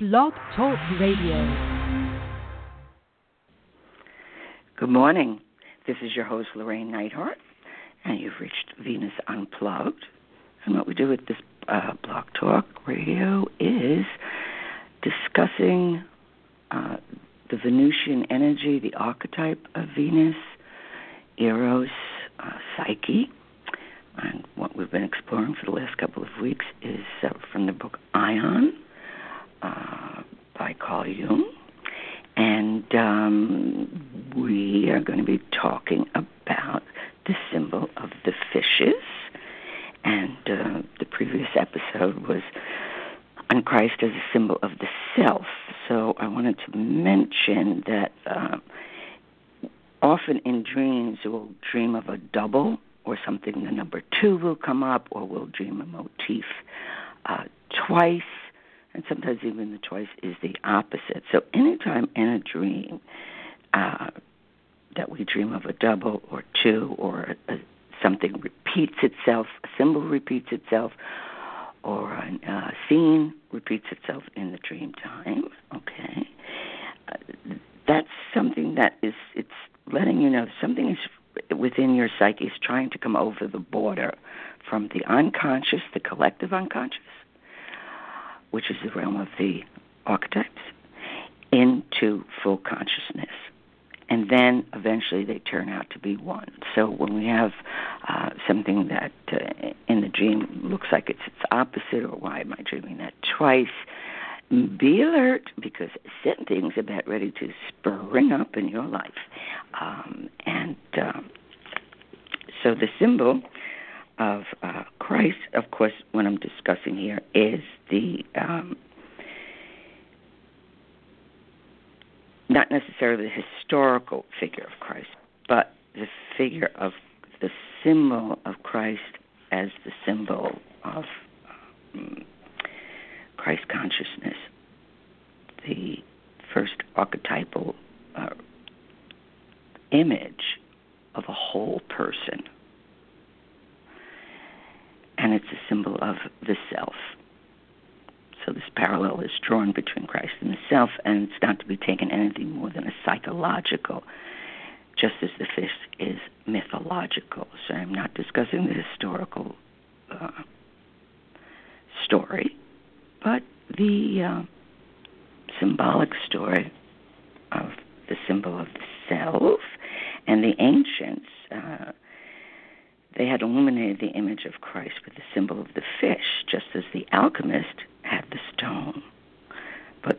Blog Talk Radio. Good morning. This is your host, Llorraine Neithardt, and you've reached Venus Unplugged. And what we do with this uh, Blog Talk Radio is discussing uh, the Venusian energy, the archetype of Venus, Eros, uh, Psyche. And what we've been exploring for the last couple of weeks is uh, from the book Aion uh, by Carl Jung. And um, we are going to be talking about the symbol of the fishes. And uh, the previous episode was on Christ as a symbol of the self. So I wanted to mention that uh, often in dreams we'll dream of a double or something, the number two will come up, or we'll dream a motif uh, twice, and sometimes even the choice is the opposite. So anytime in a dream uh, that we dream of a double or two, or a, a, something repeats itself, a symbol repeats itself, or a uh, scene repeats itself in the dream time, okay, uh, that's something that is it's letting you know something is within your psyche is trying to come over the border from the unconscious, the collective unconscious, which is the realm of the archetypes, into full consciousness. And then eventually they turn out to be one. So when we have uh, something that uh, in the dream looks like it's its opposite, or why am I dreaming that twice? be alert because certain things are about ready to spring up in your life. Um, and um, so the symbol of Christ, of course, what I'm discussing here is the um, not necessarily the historical figure of Christ, but the figure of the symbol of Christ as the symbol of um, Christ consciousness, the first archetypal uh, image of a whole person. And it's a symbol of the self. So this parallel is drawn between Christ and the self, and it's not to be taken anything more than a psychological, just as the fish is mythological. So I'm not discussing the historical uh, story but the uh, symbolic story of the symbol of the self and the ancients uh, they had illuminated the image of Christ with the symbol of the fish, just as the alchemist had the stone. But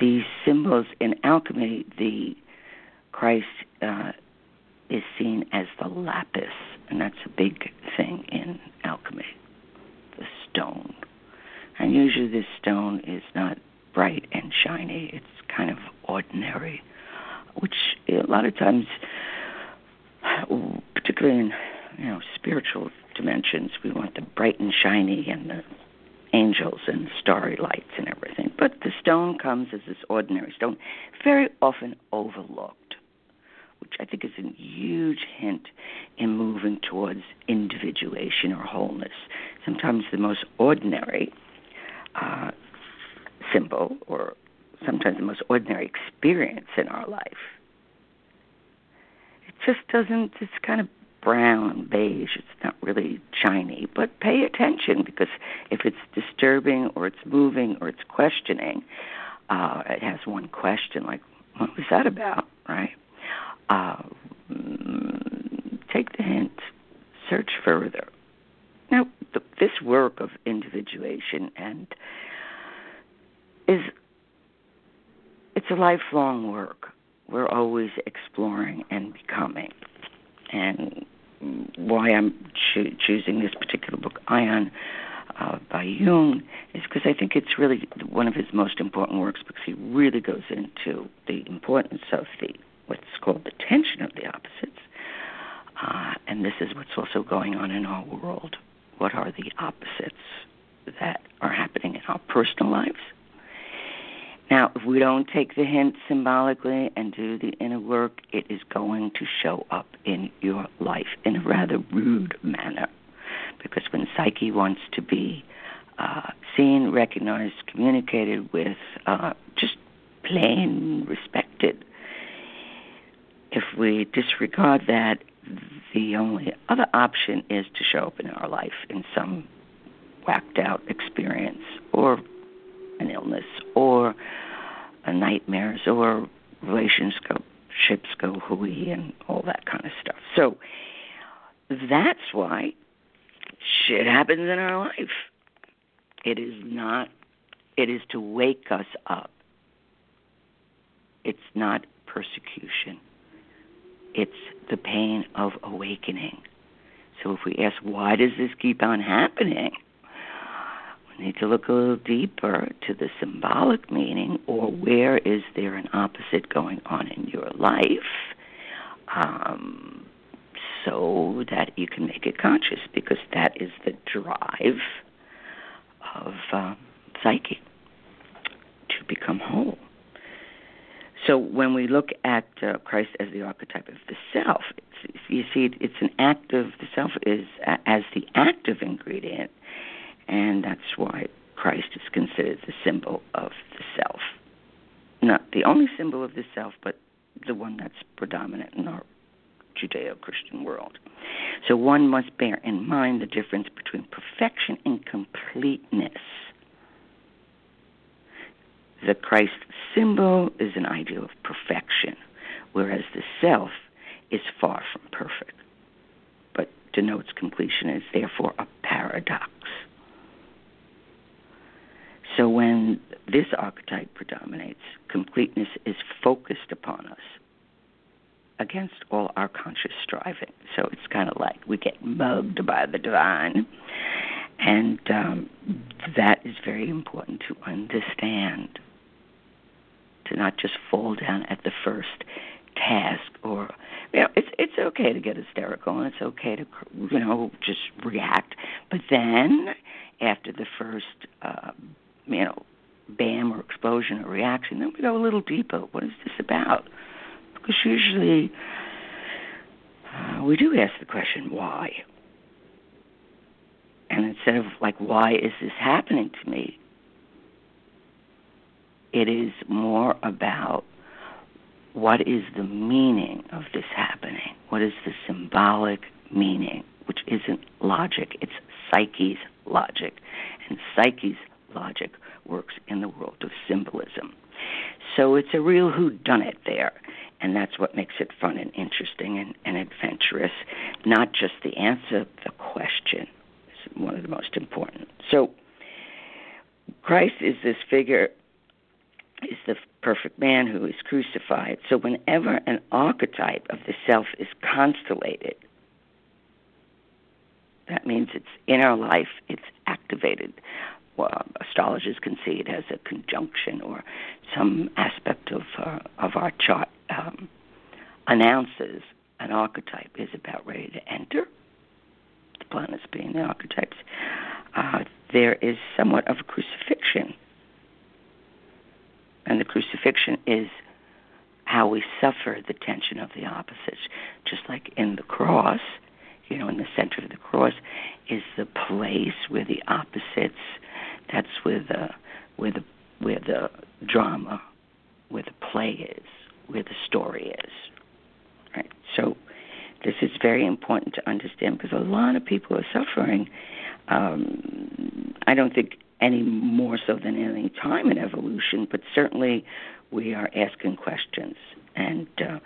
these symbols in alchemy, the Christ uh, is seen as the lapis, and that's a big thing in alchemy, the stone. And usually this stone is not bright and shiny, it's kind of ordinary, which a lot of times, particularly in you know spiritual dimensions, we want the bright and shiny and the angels and starry lights and everything. But the stone comes as this ordinary stone, very often overlooked, which I think is a huge hint in moving towards individuation or wholeness. Sometimes the most ordinary uh, symbol or sometimes the most ordinary experience in our life. It just doesn't, it's kind of brown, beige, it's not really shiny. But pay attention because if it's disturbing or it's moving or it's questioning, uh, it has one question like, what was that about, right? Uh, mm, take the hint, search further. Now, this work of individuation and is it's a lifelong work. We're always exploring and becoming. And why I'm cho- choosing this particular book, Aion, uh, by Jung, is because I think it's really one of his most important works because he really goes into the importance of the what's called the tension of the opposites. Uh, and this is what's also going on in our world what are the opposites that are happening in our personal lives. Now, if we don't take the hint symbolically and do the inner work, it is going to show up in your life in a rather rude manner. Because when Psyche wants to be uh, seen, recognized, communicated with, uh, just plain respected. If we disregard that, the only other option is to show up in our life in some whacked out experience or an illness or a nightmares or relationships go hooey and all that kind of stuff. So that's why shit happens in our life. It is not, it is to wake us up. It's not persecution, it's the pain of awakening. So if we ask, why does this keep on happening? Need to look a little deeper to the symbolic meaning, or where is there an opposite going on in your life? Um, so that you can make it conscious because that is the drive of uh, psyche to become whole. So when we look at uh, Christ as the archetype of the self, you see, it's an active. The self is as the active ingredient, and that's why Christ is considered the symbol of the self. Not the only symbol of the self, but the one that's predominant in our Judeo Christian world. So one must bear in mind the difference between perfection and completeness. The Christ symbol is an ideal of perfection, whereas the self is far from perfect, but denotes completion and is therefore a paradox. So when this archetype predominates, completeness is focused upon us against all our conscious striving. So it's kind of like we get mugged by the divine. And um, that is very important to understand. To not just fall down at the first task, or you know, it's it's okay to get hysterical and it's okay to you know just react, but then after the first uh, you know bam or explosion or reaction, then we go a little deeper. What is this about? Because usually uh, we do ask the question, why? And instead of like, why is this happening to me? It is more about what is the meaning of this happening? What is the symbolic meaning, which isn't logic, it's psyche's logic. And psyche's logic works in the world of symbolism. So it's a real whodunit there and that's what makes it fun and interesting and, and adventurous. Not just the answer, the question is one of the most important. So, Christ is this figure, is the perfect man who is crucified. So, whenever an archetype of the self is constellated, that means it's in our life, it's activated. Well, astrologers can see it as a conjunction or some aspect of uh, of our chart um, announces an archetype is about ready to enter, the planets being the archetypes, uh, there is somewhat of a crucifixion. And the crucifixion is how we suffer the tension of the opposites. Just like in the cross, you know, in the center of the cross is the place where the opposites, that's where the, where the, where the drama, where the play is where the story is. Right? So this is very important to understand because a lot of people are suffering. Um, I don't think any more so than any time in evolution, but certainly we are asking questions, and uh,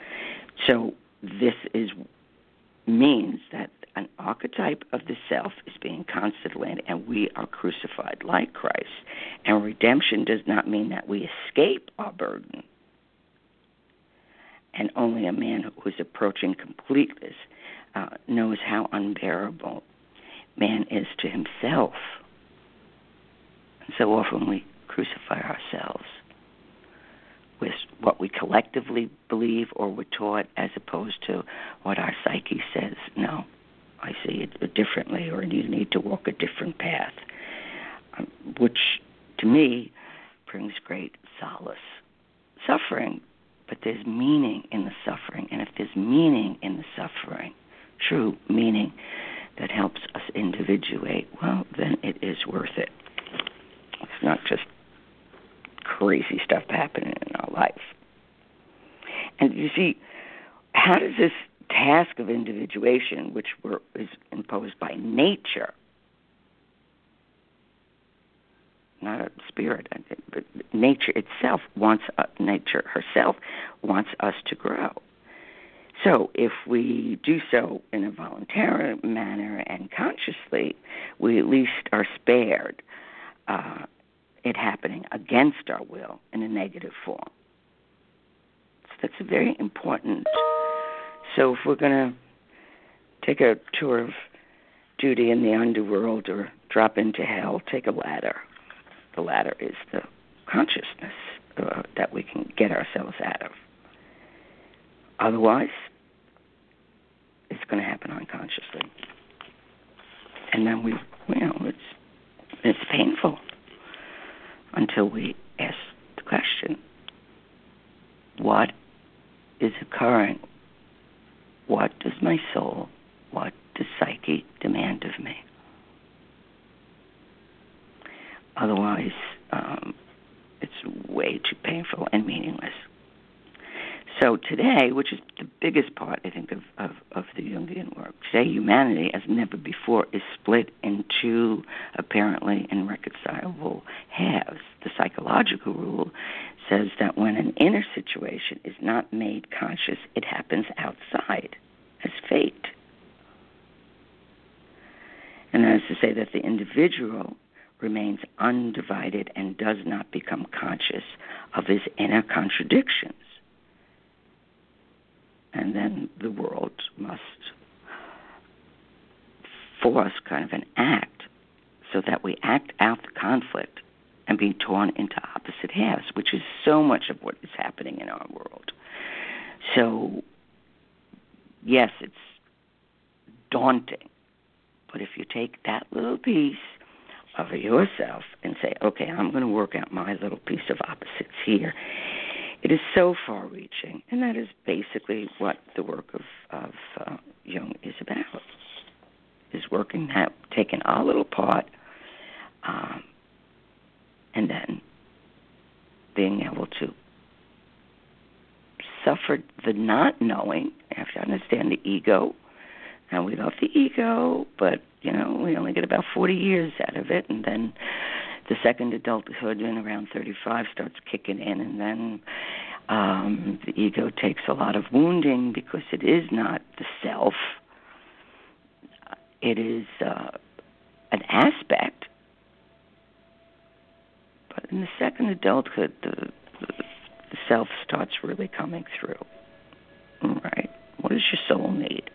so this is means that an archetype of the self is being constantly, and we are crucified like Christ. And redemption does not mean that we escape our burden and only a man who is approaching completeness uh, knows how unbearable man is to himself. And so often we crucify ourselves what we collectively believe or were taught as opposed to what our psyche says, no, I see it differently, or you need to walk a different path, um, which to me brings great solace. Suffering but there's meaning in the suffering. And if there's meaning in the suffering, true meaning that helps us individuate, well, then it is worth it. It's not just crazy stuff happening in our life. And you see, how does this task of individuation, which were, is imposed by nature, not a spirit, but nature itself wants uh, nature herself wants us to grow. So if we do so in a voluntary manner and consciously, we at least are spared uh, it happening against our will in a negative form. So that's a very important. So if we're going to take a tour of duty in the underworld or drop into hell, take a ladder. The ladder is the consciousness uh, that we can get ourselves out of. Otherwise, it's going to happen unconsciously. And then we, you know, it's it's painful until we ask the question what is occurring? What does my soul, what does psyche demand of me? Otherwise, um, it's way too painful and meaningless. So today, which is the biggest part, I think, of, of, of the Jungian work, today humanity, as never before, is split into apparently irreconcilable halves. The psychological rule says that when an inner situation is not made conscious, it happens outside as fate. And that is to say that the individual remains undivided and does not become conscious of his inner contradictions and then the world must force kind of an act so that we act out the conflict and be torn into opposite halves, which is so much of what is happening in our world. So, yes, it's daunting, but if you take that little piece of yourself and say, okay, I'm going to work out my little piece of opposites here, it is so far reaching, and that is basically what the work of, of uh, Jung is about. Is working that, taking our little part, um, and then being able to suffer the not knowing. You have to understand the ego, and we love the ego, but you know we only get about forty years out of it, and then the second adulthood in around 35 starts kicking in, and then um, the ego takes a lot of wounding because it is not the self. It is uh, an aspect. But in the second adulthood, the, the, the self starts really coming through. Right? What does your soul need?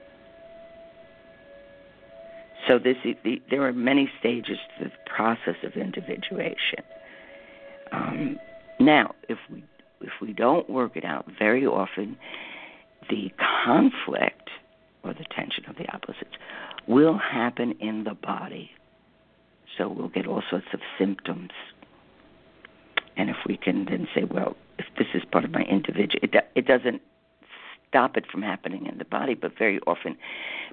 So this, the, there are many stages to process of individuation. Um, now, if we if we don't work it out, very often the conflict or the tension of the opposites will happen in the body. So we'll get all sorts of symptoms. And if we can then say, well, if this is part of my individual, it, it doesn't stop it from happening in the body, but very often,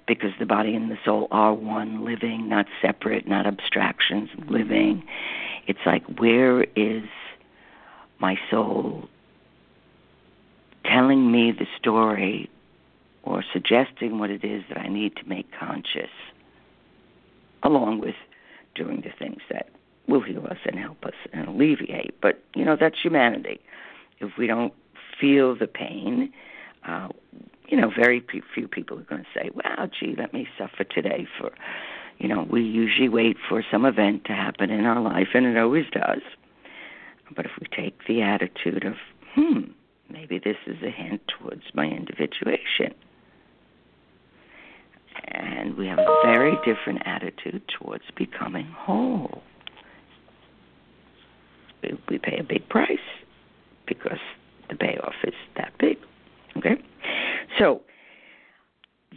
because the body and the soul are one living, not separate, not abstractions, living. It's like, where is my soul telling me the story or suggesting what it is that I need to make conscious, along with doing the things that will heal us and help us and alleviate. But, you know, that's humanity. If we don't feel the pain, uh, you know, very few people are going to say, "Wow, gee, let me suffer today." For, you know, we usually wait for some event to happen in our life, and it always does. But if we take the attitude of, "Hmm, maybe this is a hint towards my individuation," and we have a very different attitude towards becoming whole, we, we pay a big price because the payoff is that big. Okay? So,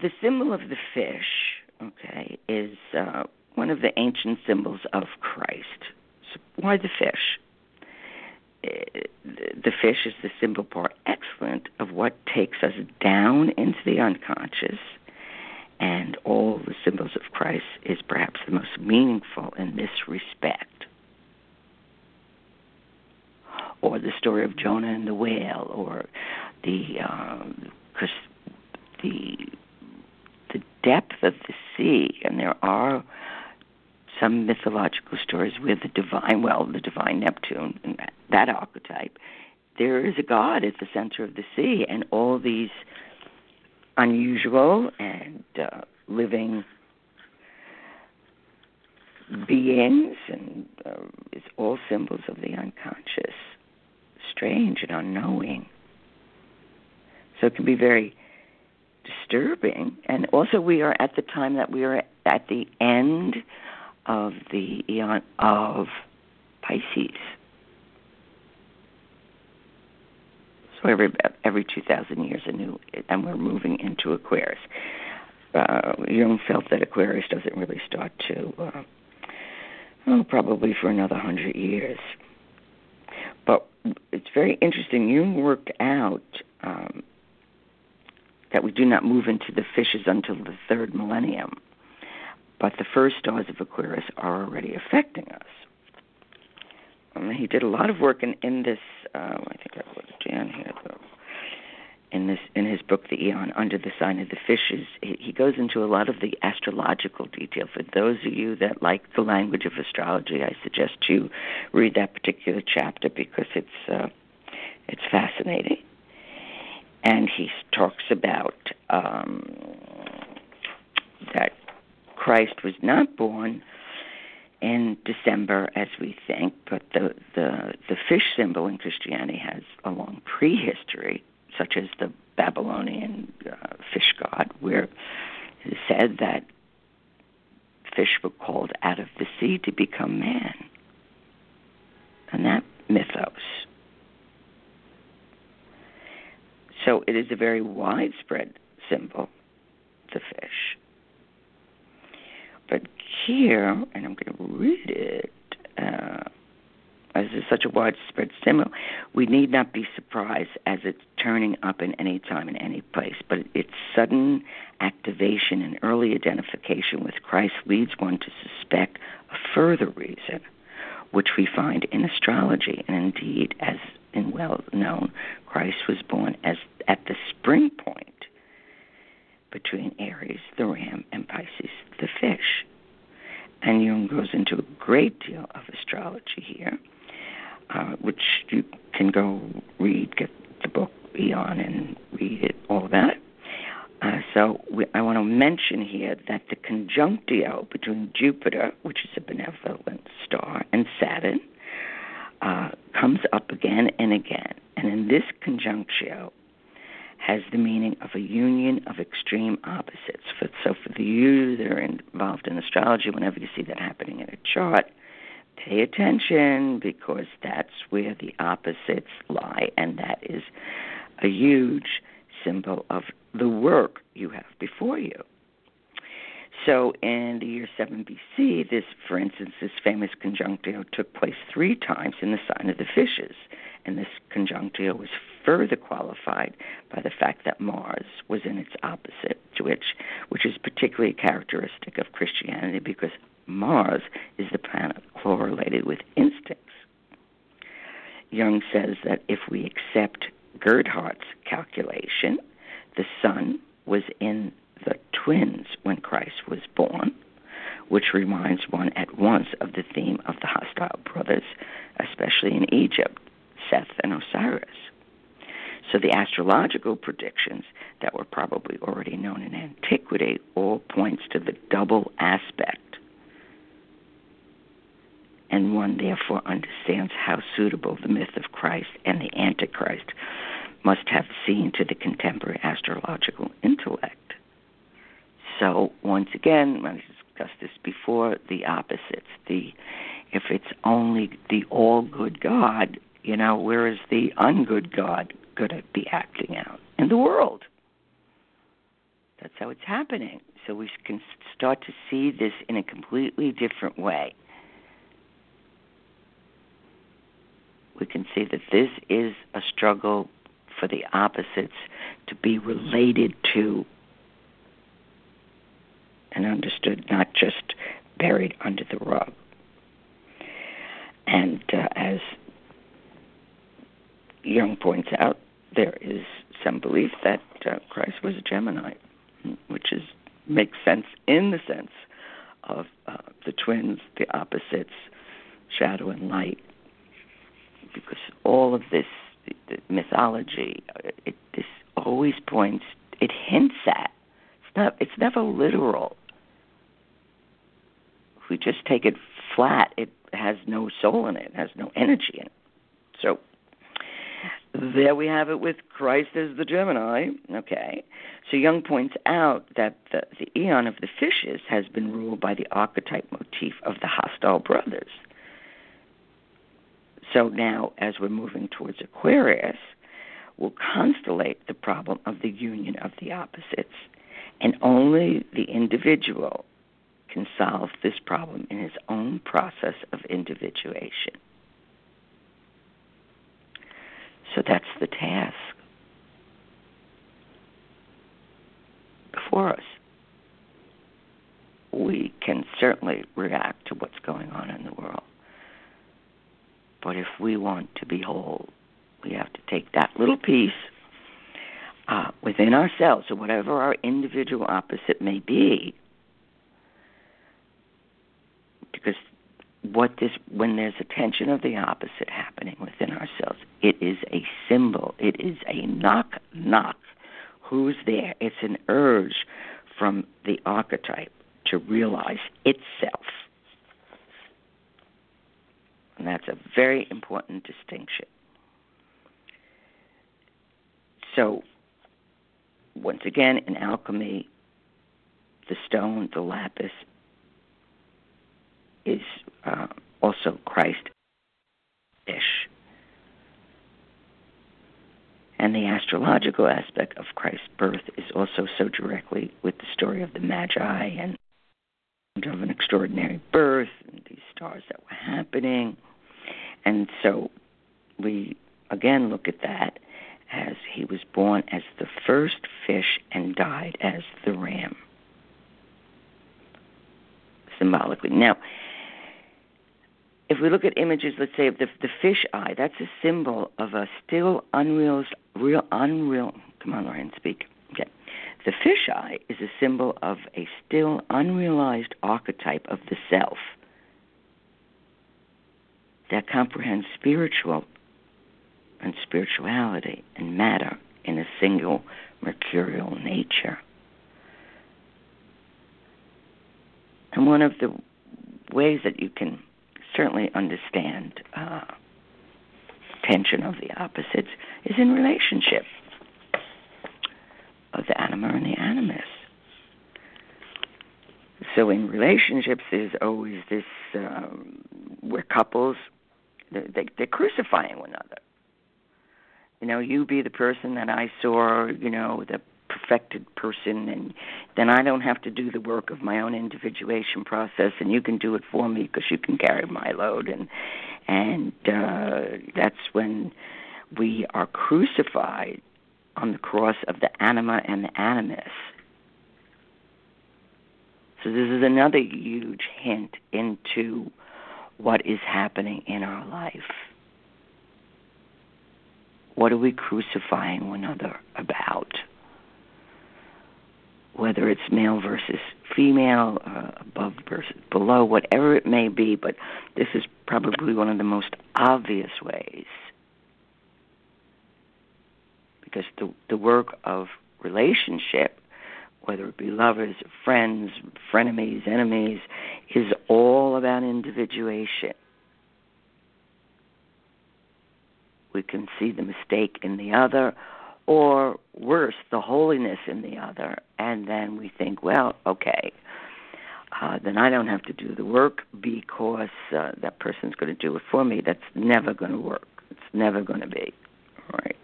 the symbol of the fish, okay, is uh, one of the ancient symbols of Christ. So why the fish? Uh, the fish is the symbol par excellence of what takes us down into the unconscious, and all the symbols of Christ is perhaps the most meaningful in this respect. or the story of Jonah and the whale, or the um, the the depth of the sea, and there are some mythological stories where the divine, well, the divine Neptune, and that, that archetype, there is a god at the center of the sea, and all these unusual and uh, living beings, and uh, it's all symbols of the unconscious, strange and unknowing. So it can be very disturbing. And also, we are at the time that we are at the end of the eon of Pisces. So every every two thousand years, a new, and we're moving into Aquarius. Uh, Jung felt that Aquarius doesn't really start to, uh, oh, probably for another hundred years. But it's very interesting. Jung worked out um, that we do not move into the fishes until the third millennium. But the first stars of Aquarius are already affecting us. Um, he did a lot of work in, in this, uh, I think I wrote it down here, though. In this, in his book, The Eon Under the Sign of the Fishes, he, he goes into a lot of the astrological detail. For those of you that like the language of astrology, I suggest you read that particular chapter because it's uh, it's fascinating and he talks about um, that Christ was not born in December as we think, but the, the, the fish symbol in Christianity has a long prehistory, such as the Babylonian uh, fish god, where it said that fish were called out of the sea to become man. And that mythos So it is a very widespread symbol, the fish. But here, and I'm going to read it, uh, as it's such a widespread symbol, we need not be surprised as it's turning up in any time in any place. But its sudden activation and early identification with Christ leads one to suspect a further reason, which we find in astrology, and indeed, as in well known, Christ was born as at the spring point between Aries, the ram, and Pisces, the fish. And Jung goes into a great deal of astrology here, uh, which you can go read, get the book Aion and read it, all that. Uh, so we, I want to mention here that the conjunctio between Jupiter, which is a benevolent star, and Saturn uh, comes up again and again. And in this conjunctio, has the meaning of a union of extreme opposites. For, so, for the you that are involved in astrology, whenever you see that happening in a chart, pay attention because that's where the opposites lie, and that is a huge symbol of the work you have before you. So, in the year 7 BC, this, for instance, this famous conjunctio took place three times in the sign of the fishes and this conjunctio was further qualified by the fact that Mars was in its opposite, which, which is particularly characteristic of Christianity because Mars is the planet correlated with instincts. Jung says that if we accept Gerhardt's calculation, the sun was in the twins when Christ was born, which reminds one at once of the theme of the hostile brothers, especially in Egypt. Seth and Osiris. So the astrological predictions that were probably already known in antiquity all points to the double aspect. And one therefore understands how suitable the myth of Christ and the Antichrist must have seemed to the contemporary astrological intellect. So once again, I discussed this before, the opposites. The if it's only the all good God, you know, where is the ungood God going to be acting out? In the world. That's how it's happening. So we can start to see this in a completely different way. We can see that this is a struggle for the opposites to be related to and understood, not just buried under the rug. And uh, as Jung points out, there is some belief that uh, Christ was a Gemini, which is makes sense in the sense of uh, the twins, the opposites, shadow and light, because all of this mythology, uh, it this always points, it hints at. It's not. It's never literal. If we just take it flat, it has no soul in it, it has no energy in it. So there we have it with Christ as the Gemini. Okay. So Jung points out that the, the eon of the fishes has been ruled by the archetype motif of the hostile brothers. So now, as we're moving towards Aquarius, we'll constellate the problem of the union of the opposites. And only the individual can solve this problem in his own process of individuation. So that's the task before us. We can certainly react to what's going on in the world. But if we want to be whole, we have to take that little piece uh, within ourselves, or whatever our individual opposite may be, because what this when there's a tension of the opposite happening within ourselves it is a symbol it is a knock knock. Who's there? It's an urge from the archetype to realize itself. And that's a very important distinction. So once again in alchemy the stone the lapis is uh, also Christ ish. And the astrological aspect of Christ's birth is also so directly with the story of the Magi and of an extraordinary birth and these stars that were happening. And so we again look at that as he was born as the first fish and died as the ram. Symbolically. Now, if we look at images, let's say of the the fish eye, that's a symbol of a still unreal, real unreal. Come on, Lauren, speak. Okay, the fish eye is a symbol of a still unrealized archetype of the self that comprehends spiritual and spirituality and matter in a single mercurial nature. And one of the ways that you can certainly understand uh, tension of the opposites is in relationship of the anima and the animus. So in relationships, there's always this um, where couples they, they're crucifying one another. You know, you be the person that I saw. You know, the perfected person and then I don't have to do the work of my own individuation process and you can do it for me because you can carry my load and and uh that's when we are crucified on the cross of the anima and the animus. So this is another huge hint into what is happening in our life. What are we crucifying one another about? Whether it's male versus female, uh, above versus below, whatever it may be, but this is probably one of the most obvious ways. Because the, the work of relationship, whether it be lovers, friends, frenemies, enemies, is all about individuation. We can see the mistake in the other or worse, the holiness in the other, and then we think, well, okay, uh, then I don't have to do the work because uh, that person's going to do it for me. That's never going to work. It's never going to be. All right.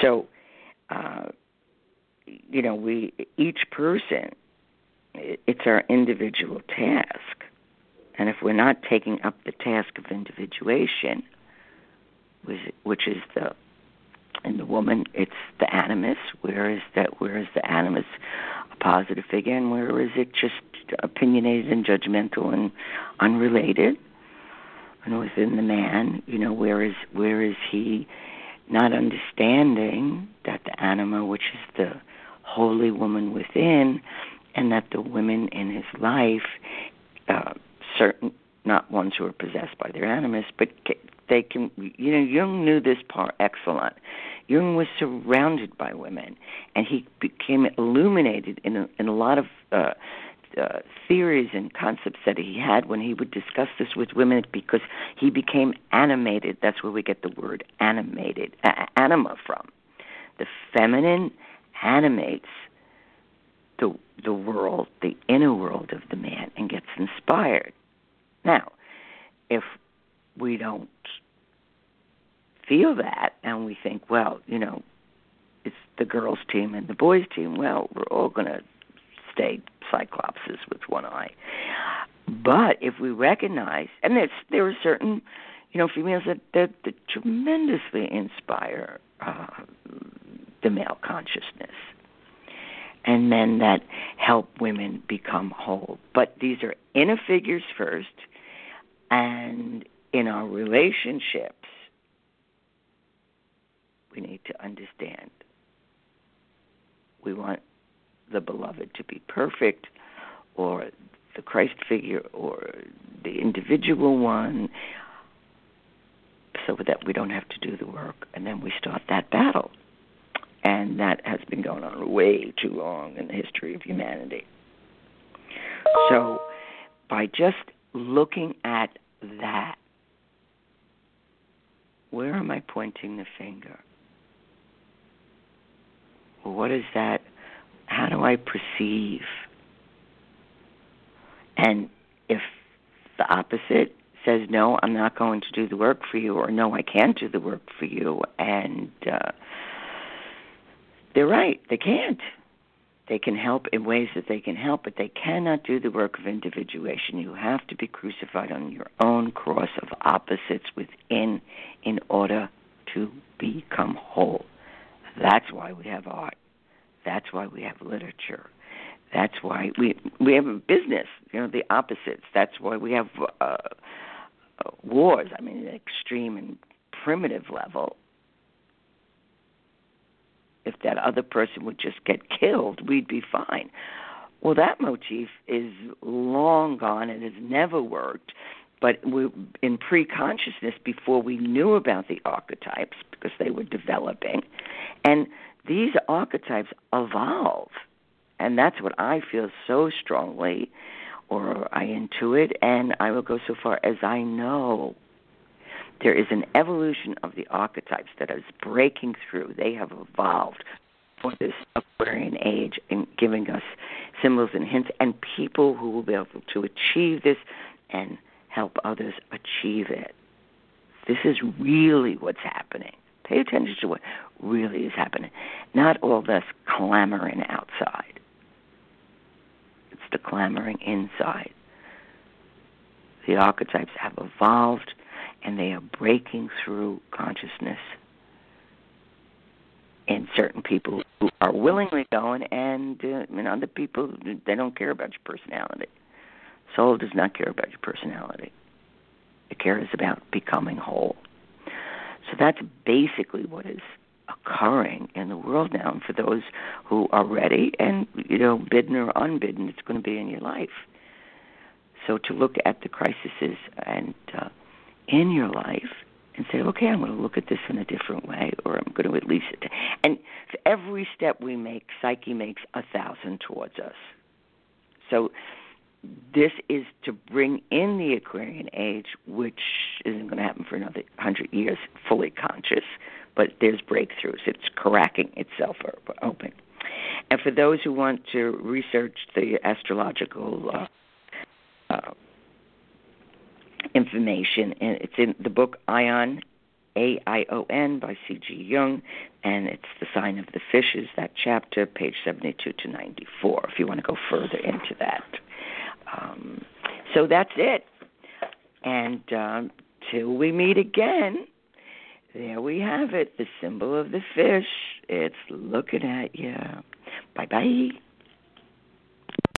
So, uh, you know, we each person, it's our individual task, and if we're not taking up the task of individuation, which is the in the woman it's the animus. Where is that where is the animus? A positive figure and where is it just opinionated and judgmental and unrelated? And within the man you know where is where is he not understanding that the anima, which is the holy woman within, and that the women in his life, uh, certain not ones who are possessed by their animus, but they can. You know, Jung knew this part excellent. Jung was surrounded by women, and he became illuminated in a, in a lot of uh, uh, theories and concepts that he had when he would discuss this with women because he became animated. That's where we get the word animated, uh, anima from. The feminine animates the the world, the inner world of the man, and gets inspired. Now, if we don't feel that and we think, well, you know, it's the girls' team and the boys' team, well, we're all going to stay cyclopses with one eye. But if we recognize, and there's there are certain, you know, females that that, that tremendously inspire uh, the male consciousness, and men that help women become whole. But these are inner figures first, and in our relationships, we need to understand. We want the beloved to be perfect or the Christ figure or the individual one so that we don't have to do the work. And then we start that battle. And that has been going on way too long in the history of humanity. So by just looking at that where am i pointing the finger what is that? How do I perceive? And if the opposite says, no, I'm not going to do the work for you, or no, I can't do the work for you, and uh, they're right, they can't. They can help in ways that they can help, but they cannot do the work of individuation. You have to be crucified on your own cross of opposites within in order to become whole. That's why we have art. That's why we have literature. That's why we we have a business. You know, the opposites. That's why we have uh, uh, wars. I mean, extreme and primitive level. If that other person would just get killed, we'd be fine. Well, that motif is long gone and has never worked. But we, in pre-consciousness, before we knew about the archetypes, because they were developing, and these archetypes evolve. And that's what I feel so strongly, or I intuit, and I will go so far as I know there is an evolution of the archetypes that is breaking through. They have evolved for this Aquarian age and giving us symbols and hints, and people who will be able to achieve this and help others achieve it. This is really what's happening. Pay attention to what really is happening. Not all this clamoring outside. It's the clamoring inside. The archetypes have evolved and they are breaking through consciousness in certain people who are willingly going and uh, and other people they don't care about your personality. Soul does not care about your personality. It cares about becoming whole. So that's basically what is occurring in the world now. And for those who are ready and, you know, bidden or unbidden, it's going to be in your life. So to look at the crises and in your life and say, okay, I'm going to look at this in a different way, or I'm going to at least. And every step we make, psyche makes a thousand towards us. So this is to bring in the Aquarian age, which isn't going to happen for another hundred years, fully conscious, but there's breakthroughs. It's cracking itself open. And for those who want to research the astrological uh, uh, information, and it's in the book Aion, A I O N by C. G. Jung, and it's the sign of the fishes. That chapter, page seventy-two to ninety-four. If you want to go further into that. Um, so that's it. And um, till we meet again, there we have it the symbol of the fish. It's looking at you. Bye bye.